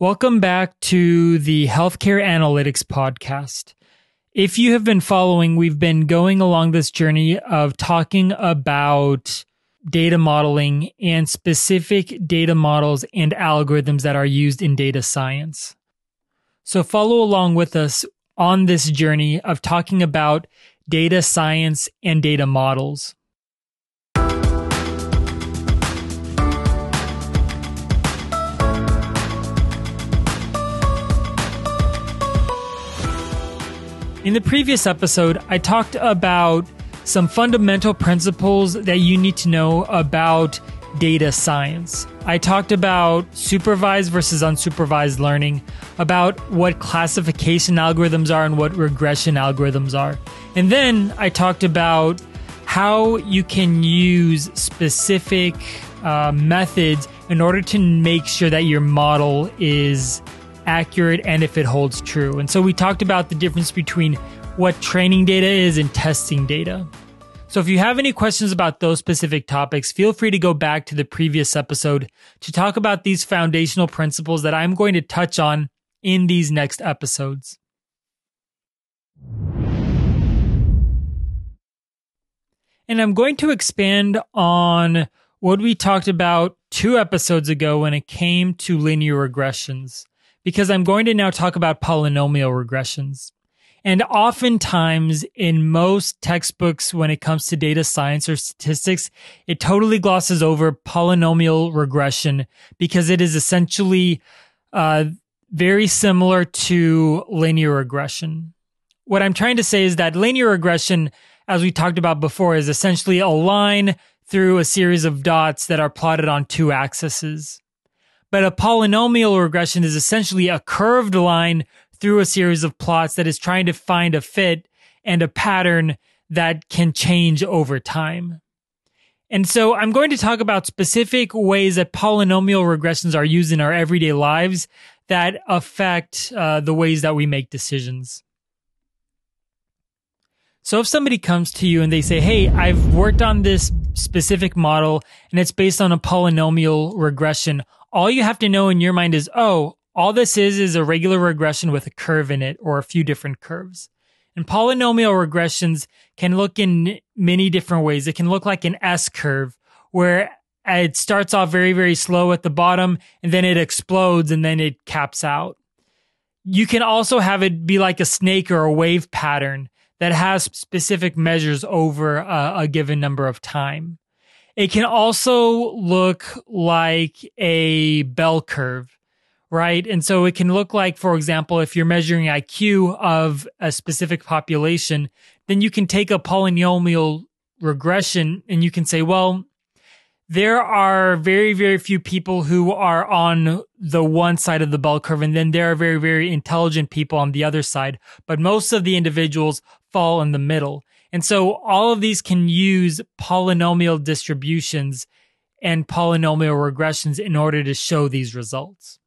Welcome back to the Healthcare Analytics Podcast. If you have been following, we've been going along this journey of talking about data modeling and specific data models and algorithms that are used in data science. So follow along with us on this journey of talking about data science and data models. In the previous episode, I talked about some fundamental principles that you need to know about data science. I talked about supervised versus unsupervised learning, about what classification algorithms are and what regression algorithms are. And then I talked about how you can use specific uh, methods in order to make sure that your model is accurate and if it holds true. And so we talked about the difference between what training data is and testing data. So if you have any questions about those specific topics, feel free to go back to the previous episode to talk about these foundational principles that I'm going to touch on in these next episodes. And I'm going to expand on what we talked about two episodes ago when it came to linear regressions because I'm going to now talk about polynomial regressions. And oftentimes in most textbooks, when it comes to data science or statistics, it totally glosses over polynomial regression because it is essentially uh, very similar to linear regression. What I'm trying to say is that linear regression, as we talked about before, is essentially a line through a series of dots that are plotted on two axes. But a polynomial regression is essentially a curved line through a series of plots that is trying to find a fit and a pattern that can change over time. And so I'm going to talk about specific ways that polynomial regressions are used in our everyday lives that affect uh, the ways that we make decisions. So if somebody comes to you and they say, Hey, I've worked on this specific model and it's based on a polynomial regression all you have to know in your mind is, oh, all this is is a regular regression with a curve in it or a few different curves. And polynomial regressions can look in many different ways. It can look like an S curve where it starts off very, very slow at the bottom and then it explodes and then it caps out. You can also have it be like a snake or a wave pattern that has specific measures over a, a given number of time. It can also look like a bell curve, right? And so it can look like, for example, if you're measuring IQ of a specific population, then you can take a polynomial regression and you can say, well, there are very, very few people who are on the one side of the bell curve, and then there are very, very intelligent people on the other side. But most of the individuals fall in the middle. And so all of these can use polynomial distributions and polynomial regressions in order to show these results.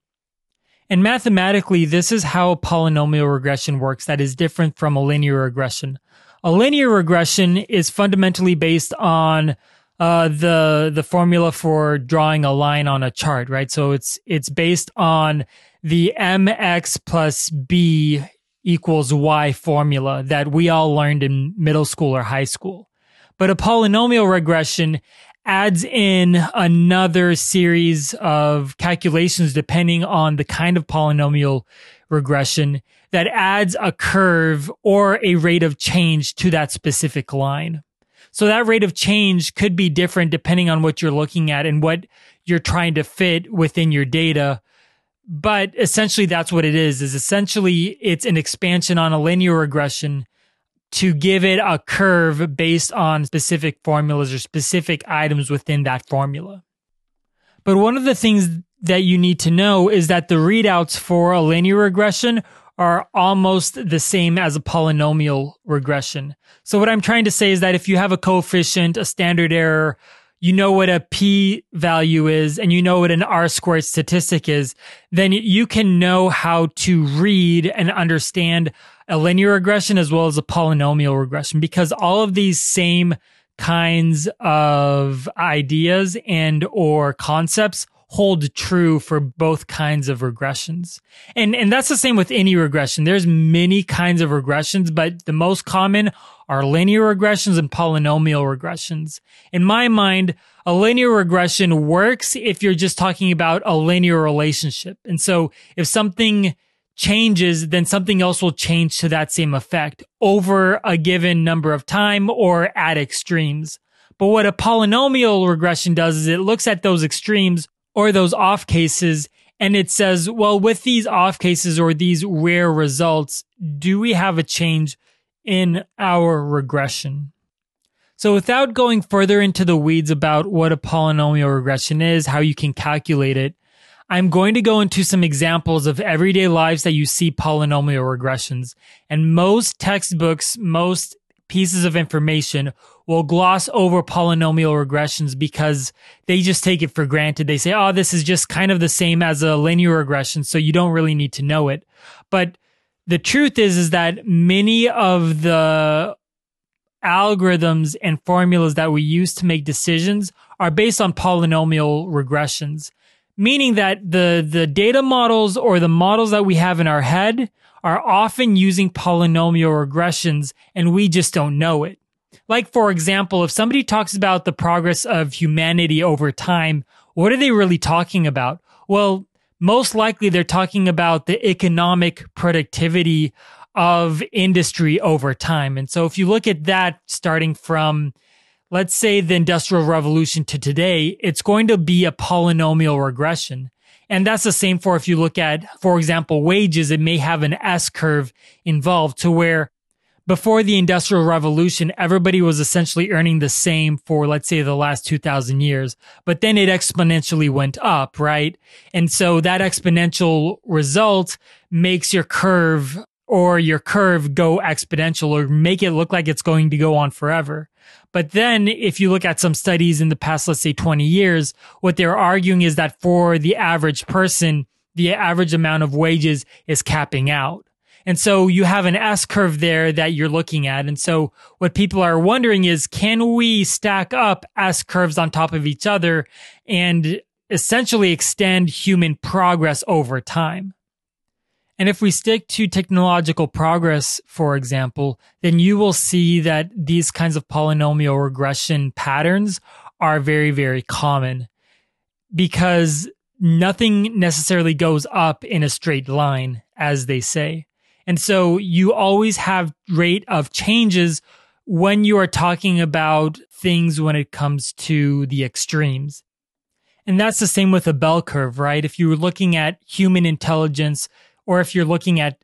And mathematically, this is how polynomial regression works that is different from a linear regression. A linear regression is fundamentally based on uh, the the formula for drawing a line on a chart, right? So it's it's based on the mx plus b equals y formula that we all learned in middle school or high school. But a polynomial regression adds in another series of calculations depending on the kind of polynomial regression that adds a curve or a rate of change to that specific line. So that rate of change could be different depending on what you're looking at and what you're trying to fit within your data but essentially that's what it is is essentially it's an expansion on a linear regression to give it a curve based on specific formulas or specific items within that formula but one of the things that you need to know is that the readouts for a linear regression are almost the same as a polynomial regression. So what I'm trying to say is that if you have a coefficient, a standard error, you know what a p value is and you know what an r squared statistic is, then you can know how to read and understand a linear regression as well as a polynomial regression because all of these same kinds of ideas and or concepts hold true for both kinds of regressions. And, and that's the same with any regression. There's many kinds of regressions, but the most common are linear regressions and polynomial regressions. In my mind, a linear regression works if you're just talking about a linear relationship. And so if something changes, then something else will change to that same effect over a given number of time or at extremes. But what a polynomial regression does is it looks at those extremes or those off cases and it says, well, with these off cases or these rare results, do we have a change in our regression? So without going further into the weeds about what a polynomial regression is, how you can calculate it, I'm going to go into some examples of everyday lives that you see polynomial regressions. And most textbooks, most pieces of information will gloss over polynomial regressions because they just take it for granted. They say, oh, this is just kind of the same as a linear regression, so you don't really need to know it. But the truth is, is that many of the algorithms and formulas that we use to make decisions are based on polynomial regressions, meaning that the, the data models or the models that we have in our head are often using polynomial regressions and we just don't know it. Like, for example, if somebody talks about the progress of humanity over time, what are they really talking about? Well, most likely they're talking about the economic productivity of industry over time. And so if you look at that starting from, let's say the industrial revolution to today, it's going to be a polynomial regression. And that's the same for if you look at, for example, wages, it may have an S curve involved to where before the industrial revolution, everybody was essentially earning the same for, let's say, the last 2000 years, but then it exponentially went up, right? And so that exponential result makes your curve or your curve go exponential or make it look like it's going to go on forever. But then if you look at some studies in the past, let's say 20 years, what they're arguing is that for the average person, the average amount of wages is capping out. And so you have an S curve there that you're looking at. And so what people are wondering is, can we stack up S curves on top of each other and essentially extend human progress over time? And if we stick to technological progress, for example, then you will see that these kinds of polynomial regression patterns are very, very common because nothing necessarily goes up in a straight line, as they say. And so you always have rate of changes when you are talking about things when it comes to the extremes. And that's the same with a bell curve, right? If you're looking at human intelligence, or if you're looking at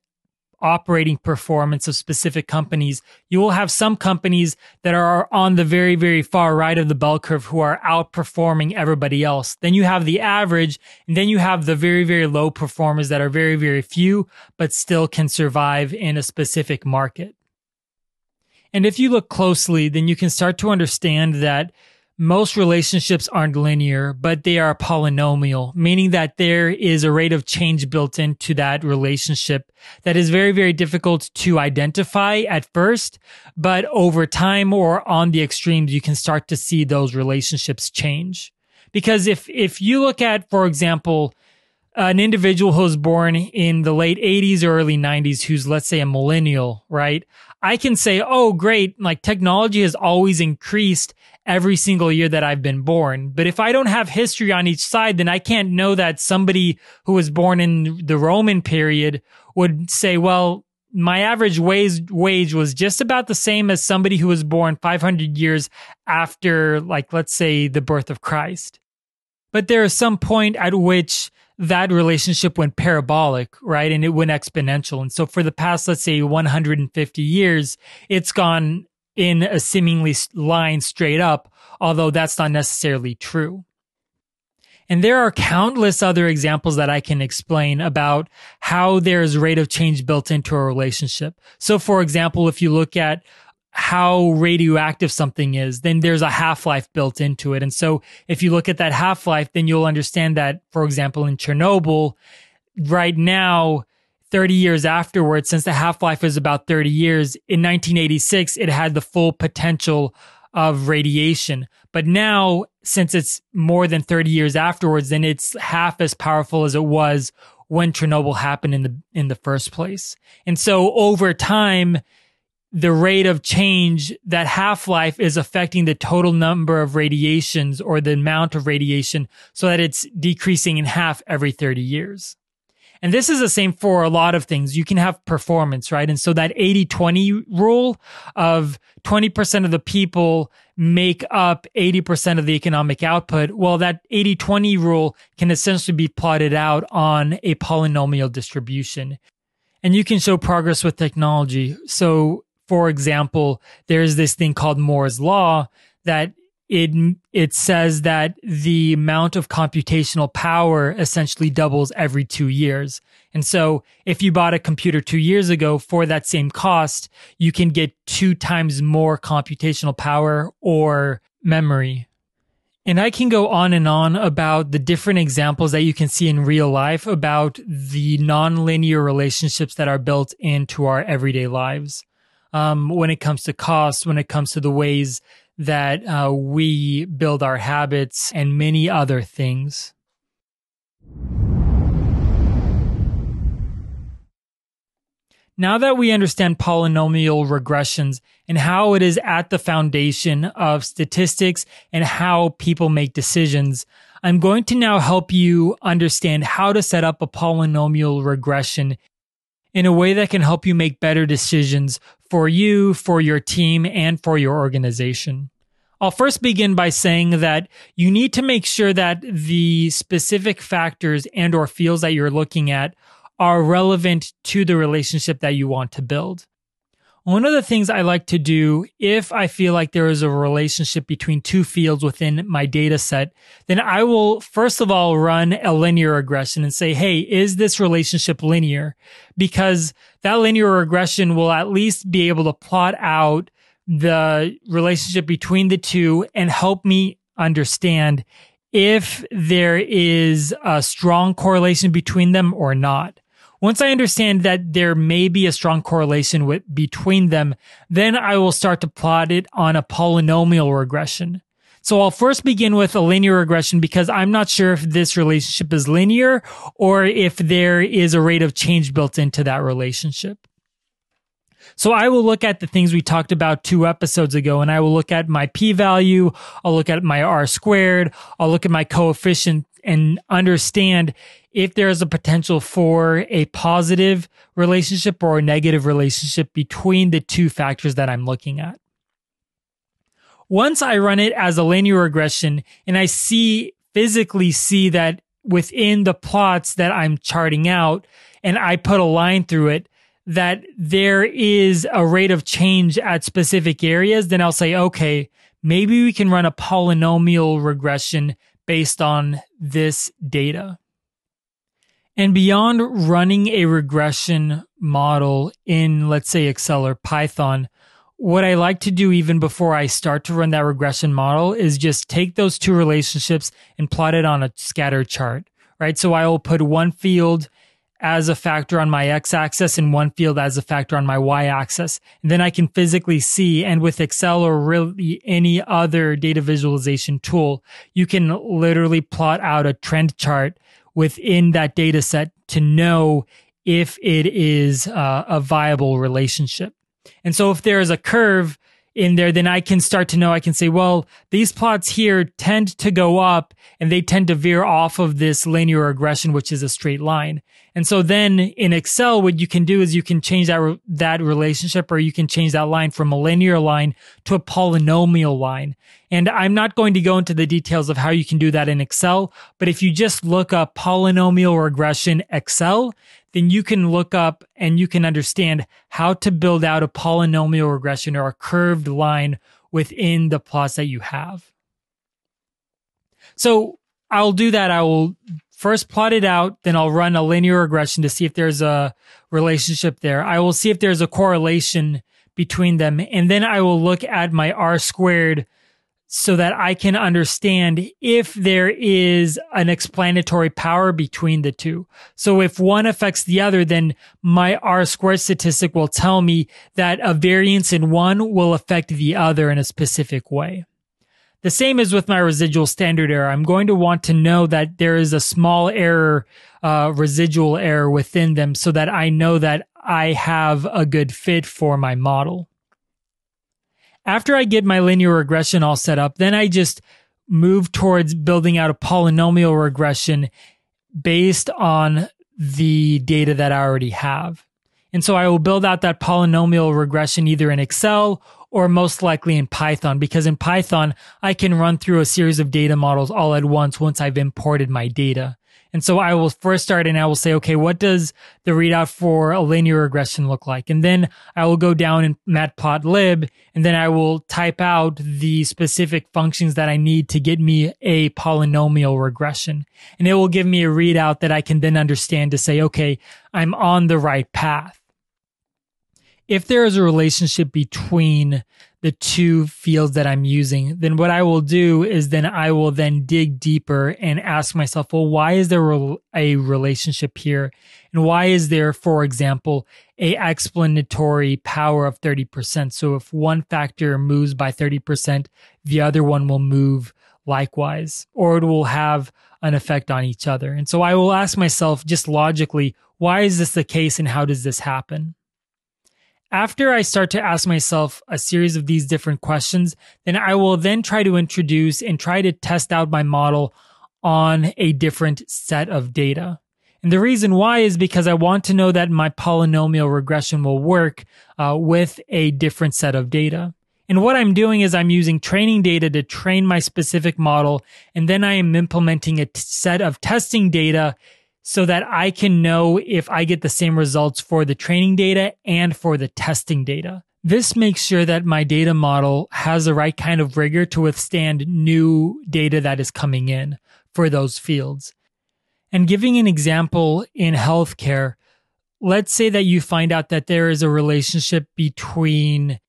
operating performance of specific companies, you will have some companies that are on the very, very far right of the bell curve who are outperforming everybody else. Then you have the average, and then you have the very, very low performers that are very, very few, but still can survive in a specific market. And if you look closely, then you can start to understand that most relationships aren't linear, but they are polynomial, meaning that there is a rate of change built into that relationship that is very, very difficult to identify at first. But over time or on the extremes, you can start to see those relationships change. Because if, if you look at, for example, an individual who's born in the late 80s or early 90s who's let's say a millennial, right? I can say, "Oh, great, like technology has always increased every single year that I've been born. But if I don't have history on each side, then I can't know that somebody who was born in the Roman period would say, well, my average wage wage was just about the same as somebody who was born 500 years after, like, let's say the birth of Christ. But there is some point at which that relationship went parabolic, right? And it went exponential. And so for the past, let's say 150 years, it's gone in a seemingly line straight up, although that's not necessarily true. And there are countless other examples that I can explain about how there's rate of change built into a relationship. So for example, if you look at how radioactive something is, then there's a half-life built into it. And so if you look at that half-life, then you'll understand that, for example, in Chernobyl, right now, 30 years afterwards, since the half life is about 30 years, in 1986, it had the full potential of radiation. But now, since it's more than 30 years afterwards, then it's half as powerful as it was when Chernobyl happened in the in the first place. And so over time, the rate of change that half-life is affecting the total number of radiations or the amount of radiation so that it's decreasing in half every 30 years. And this is the same for a lot of things. You can have performance, right? And so that 80 20 rule of 20% of the people make up 80% of the economic output. Well, that 80 20 rule can essentially be plotted out on a polynomial distribution. And you can show progress with technology. So, for example, there's this thing called Moore's Law that it it says that the amount of computational power essentially doubles every 2 years. And so if you bought a computer 2 years ago for that same cost, you can get 2 times more computational power or memory. And I can go on and on about the different examples that you can see in real life about the nonlinear relationships that are built into our everyday lives. Um, when it comes to cost, when it comes to the ways that uh, we build our habits and many other things. Now that we understand polynomial regressions and how it is at the foundation of statistics and how people make decisions, I'm going to now help you understand how to set up a polynomial regression in a way that can help you make better decisions for you, for your team, and for your organization. I'll first begin by saying that you need to make sure that the specific factors and or fields that you're looking at are relevant to the relationship that you want to build. One of the things I like to do if I feel like there is a relationship between two fields within my data set, then I will first of all run a linear regression and say, Hey, is this relationship linear? Because that linear regression will at least be able to plot out the relationship between the two and help me understand if there is a strong correlation between them or not. Once I understand that there may be a strong correlation with, between them, then I will start to plot it on a polynomial regression. So I'll first begin with a linear regression because I'm not sure if this relationship is linear or if there is a rate of change built into that relationship. So I will look at the things we talked about two episodes ago and I will look at my p value. I'll look at my r squared. I'll look at my coefficient and understand if there is a potential for a positive relationship or a negative relationship between the two factors that I'm looking at. Once I run it as a linear regression and I see physically see that within the plots that I'm charting out and I put a line through it, that there is a rate of change at specific areas, then I'll say, okay, maybe we can run a polynomial regression based on this data. And beyond running a regression model in, let's say, Excel or Python, what I like to do even before I start to run that regression model is just take those two relationships and plot it on a scatter chart, right? So I will put one field as a factor on my x axis and one field as a factor on my y axis. And then I can physically see, and with Excel or really any other data visualization tool, you can literally plot out a trend chart within that data set to know if it is uh, a viable relationship. And so if there is a curve in there, then I can start to know, I can say, well, these plots here tend to go up and they tend to veer off of this linear regression, which is a straight line. And so then in Excel, what you can do is you can change that, re- that relationship or you can change that line from a linear line to a polynomial line. And I'm not going to go into the details of how you can do that in Excel, but if you just look up polynomial regression Excel, then you can look up and you can understand how to build out a polynomial regression or a curved line within the plots that you have. So I'll do that. I will first plot it out, then I'll run a linear regression to see if there's a relationship there. I will see if there's a correlation between them. And then I will look at my R squared so that I can understand if there is an explanatory power between the two. So if one affects the other, then my R squared statistic will tell me that a variance in one will affect the other in a specific way. The same is with my residual standard error. I'm going to want to know that there is a small error, uh, residual error within them so that I know that I have a good fit for my model. After I get my linear regression all set up, then I just move towards building out a polynomial regression based on the data that I already have. And so I will build out that polynomial regression either in Excel or most likely in Python because in Python, I can run through a series of data models all at once once I've imported my data. And so I will first start and I will say, okay, what does the readout for a linear regression look like? And then I will go down in matplotlib and then I will type out the specific functions that I need to get me a polynomial regression. And it will give me a readout that I can then understand to say, okay, I'm on the right path if there is a relationship between the two fields that I'm using, then what I will do is then I will then dig deeper and ask myself, well, why is there a relationship here? And why is there, for example, a explanatory power of 30%? So if one factor moves by 30%, the other one will move likewise, or it will have an effect on each other. And so I will ask myself just logically, why is this the case and how does this happen? After I start to ask myself a series of these different questions, then I will then try to introduce and try to test out my model on a different set of data. And the reason why is because I want to know that my polynomial regression will work uh, with a different set of data. And what I'm doing is I'm using training data to train my specific model. And then I am implementing a t- set of testing data so that I can know if I get the same results for the training data and for the testing data. This makes sure that my data model has the right kind of rigor to withstand new data that is coming in for those fields. And giving an example in healthcare, let's say that you find out that there is a relationship between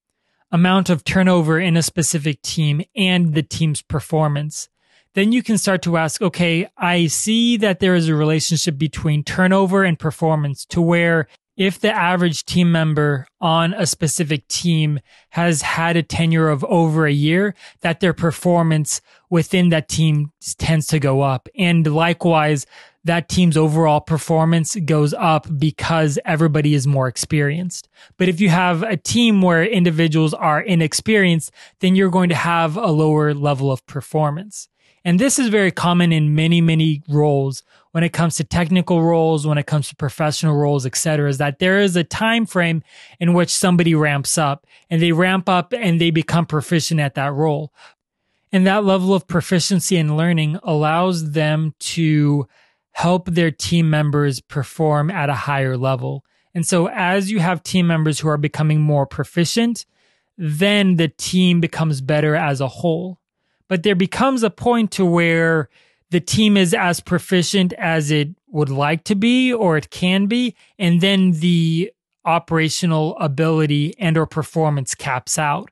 amount of turnover in a specific team and the team's performance then you can start to ask, okay, I see that there is a relationship between turnover and performance to where if the average team member on a specific team has had a tenure of over a year, that their performance within that team tends to go up. And likewise, that team's overall performance goes up because everybody is more experienced. But if you have a team where individuals are inexperienced, then you're going to have a lower level of performance. And this is very common in many, many roles when it comes to technical roles, when it comes to professional roles, et cetera, is that there is a time frame in which somebody ramps up and they ramp up and they become proficient at that role. And that level of proficiency and learning allows them to help their team members perform at a higher level. And so as you have team members who are becoming more proficient, then the team becomes better as a whole but there becomes a point to where the team is as proficient as it would like to be or it can be and then the operational ability and or performance caps out.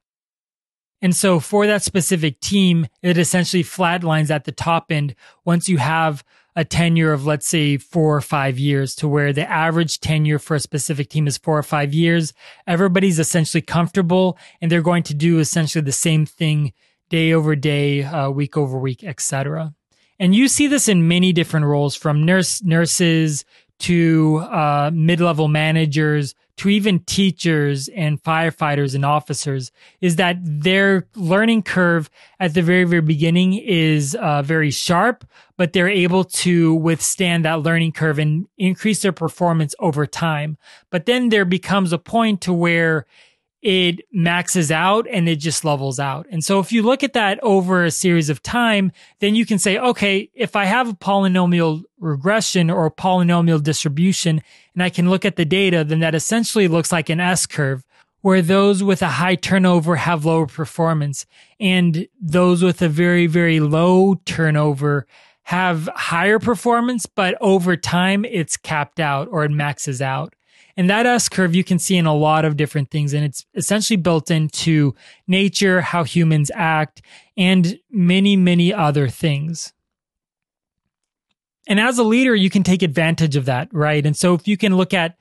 And so for that specific team it essentially flatlines at the top end once you have a tenure of let's say four or five years to where the average tenure for a specific team is four or five years. Everybody's essentially comfortable and they're going to do essentially the same thing day over day, uh, week over week, etc. And you see this in many different roles from nurse nurses to uh, mid-level managers to even teachers and firefighters and officers is that their learning curve at the very very beginning is uh, very sharp but they're able to withstand that learning curve and increase their performance over time but then there becomes a point to where it maxes out and it just levels out. And so if you look at that over a series of time, then you can say, okay, if I have a polynomial regression or a polynomial distribution and I can look at the data, then that essentially looks like an S curve where those with a high turnover have lower performance and those with a very, very low turnover have higher performance, but over time it's capped out or it maxes out. And that S curve you can see in a lot of different things. And it's essentially built into nature, how humans act, and many, many other things. And as a leader, you can take advantage of that, right? And so if you can look at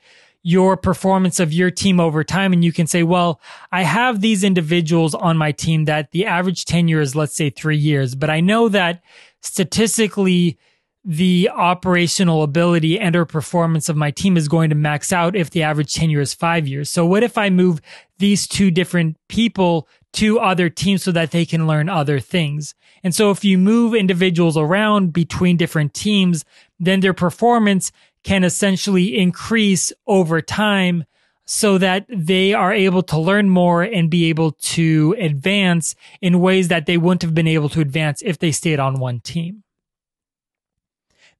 your performance of your team over time. And you can say, well, I have these individuals on my team that the average tenure is, let's say three years, but I know that statistically the operational ability and or performance of my team is going to max out if the average tenure is five years. So what if I move these two different people to other teams so that they can learn other things? And so if you move individuals around between different teams, then their performance can essentially increase over time so that they are able to learn more and be able to advance in ways that they wouldn't have been able to advance if they stayed on one team.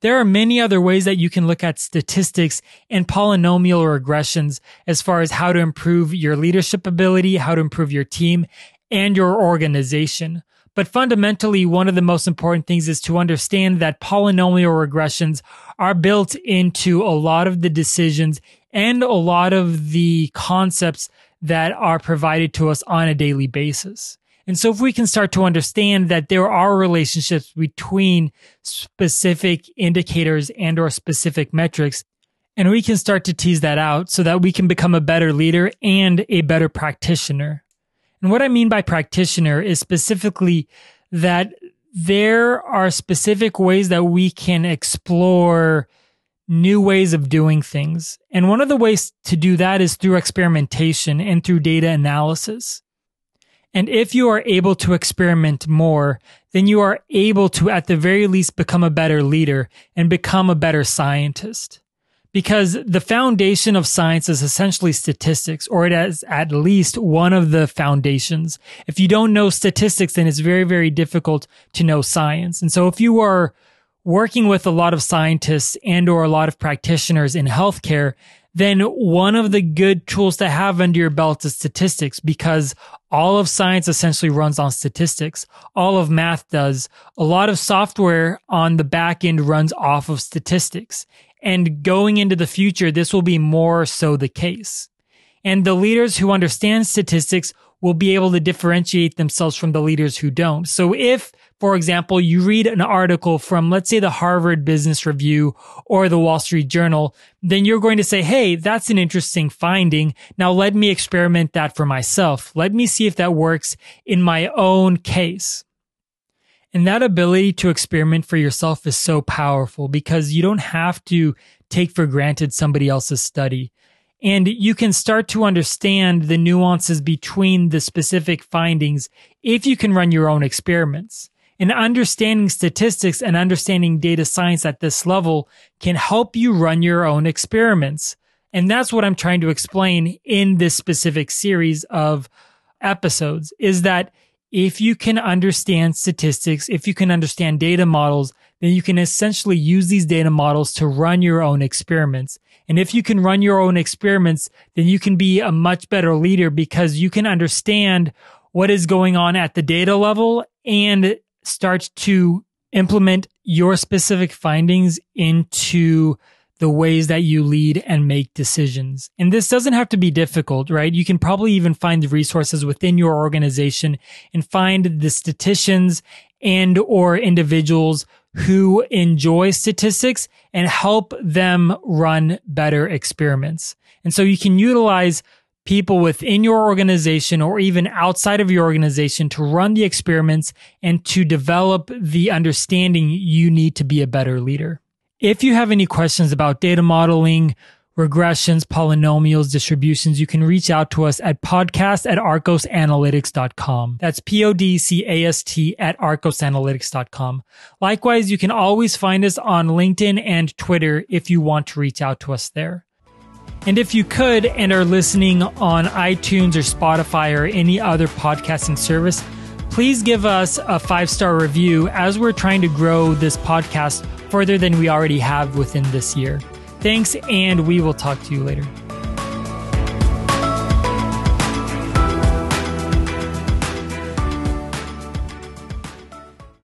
There are many other ways that you can look at statistics and polynomial regressions as far as how to improve your leadership ability, how to improve your team and your organization. But fundamentally, one of the most important things is to understand that polynomial regressions are built into a lot of the decisions and a lot of the concepts that are provided to us on a daily basis. And so if we can start to understand that there are relationships between specific indicators and or specific metrics, and we can start to tease that out so that we can become a better leader and a better practitioner. And what I mean by practitioner is specifically that there are specific ways that we can explore new ways of doing things. And one of the ways to do that is through experimentation and through data analysis. And if you are able to experiment more, then you are able to, at the very least, become a better leader and become a better scientist. Because the foundation of science is essentially statistics, or it is at least one of the foundations. If you don't know statistics, then it's very, very difficult to know science. And so if you are working with a lot of scientists and or a lot of practitioners in healthcare, then one of the good tools to have under your belt is statistics because all of science essentially runs on statistics. All of math does. A lot of software on the back end runs off of statistics. And going into the future, this will be more so the case. And the leaders who understand statistics will be able to differentiate themselves from the leaders who don't. So if, for example, you read an article from, let's say, the Harvard Business Review or the Wall Street Journal, then you're going to say, Hey, that's an interesting finding. Now let me experiment that for myself. Let me see if that works in my own case. And that ability to experiment for yourself is so powerful because you don't have to take for granted somebody else's study. And you can start to understand the nuances between the specific findings if you can run your own experiments. And understanding statistics and understanding data science at this level can help you run your own experiments. And that's what I'm trying to explain in this specific series of episodes is that if you can understand statistics, if you can understand data models, then you can essentially use these data models to run your own experiments. And if you can run your own experiments, then you can be a much better leader because you can understand what is going on at the data level and start to implement your specific findings into the ways that you lead and make decisions. And this doesn't have to be difficult, right? You can probably even find the resources within your organization and find the statisticians and or individuals who enjoy statistics and help them run better experiments. And so you can utilize people within your organization or even outside of your organization to run the experiments and to develop the understanding you need to be a better leader. If you have any questions about data modeling, regressions, polynomials, distributions, you can reach out to us at podcast at arcosanalytics.com. That's P-O-D-C-A-S-T at arcosanalytics.com. Likewise, you can always find us on LinkedIn and Twitter if you want to reach out to us there. And if you could and are listening on iTunes or Spotify or any other podcasting service, please give us a five star review as we're trying to grow this podcast further than we already have within this year. Thanks, and we will talk to you later.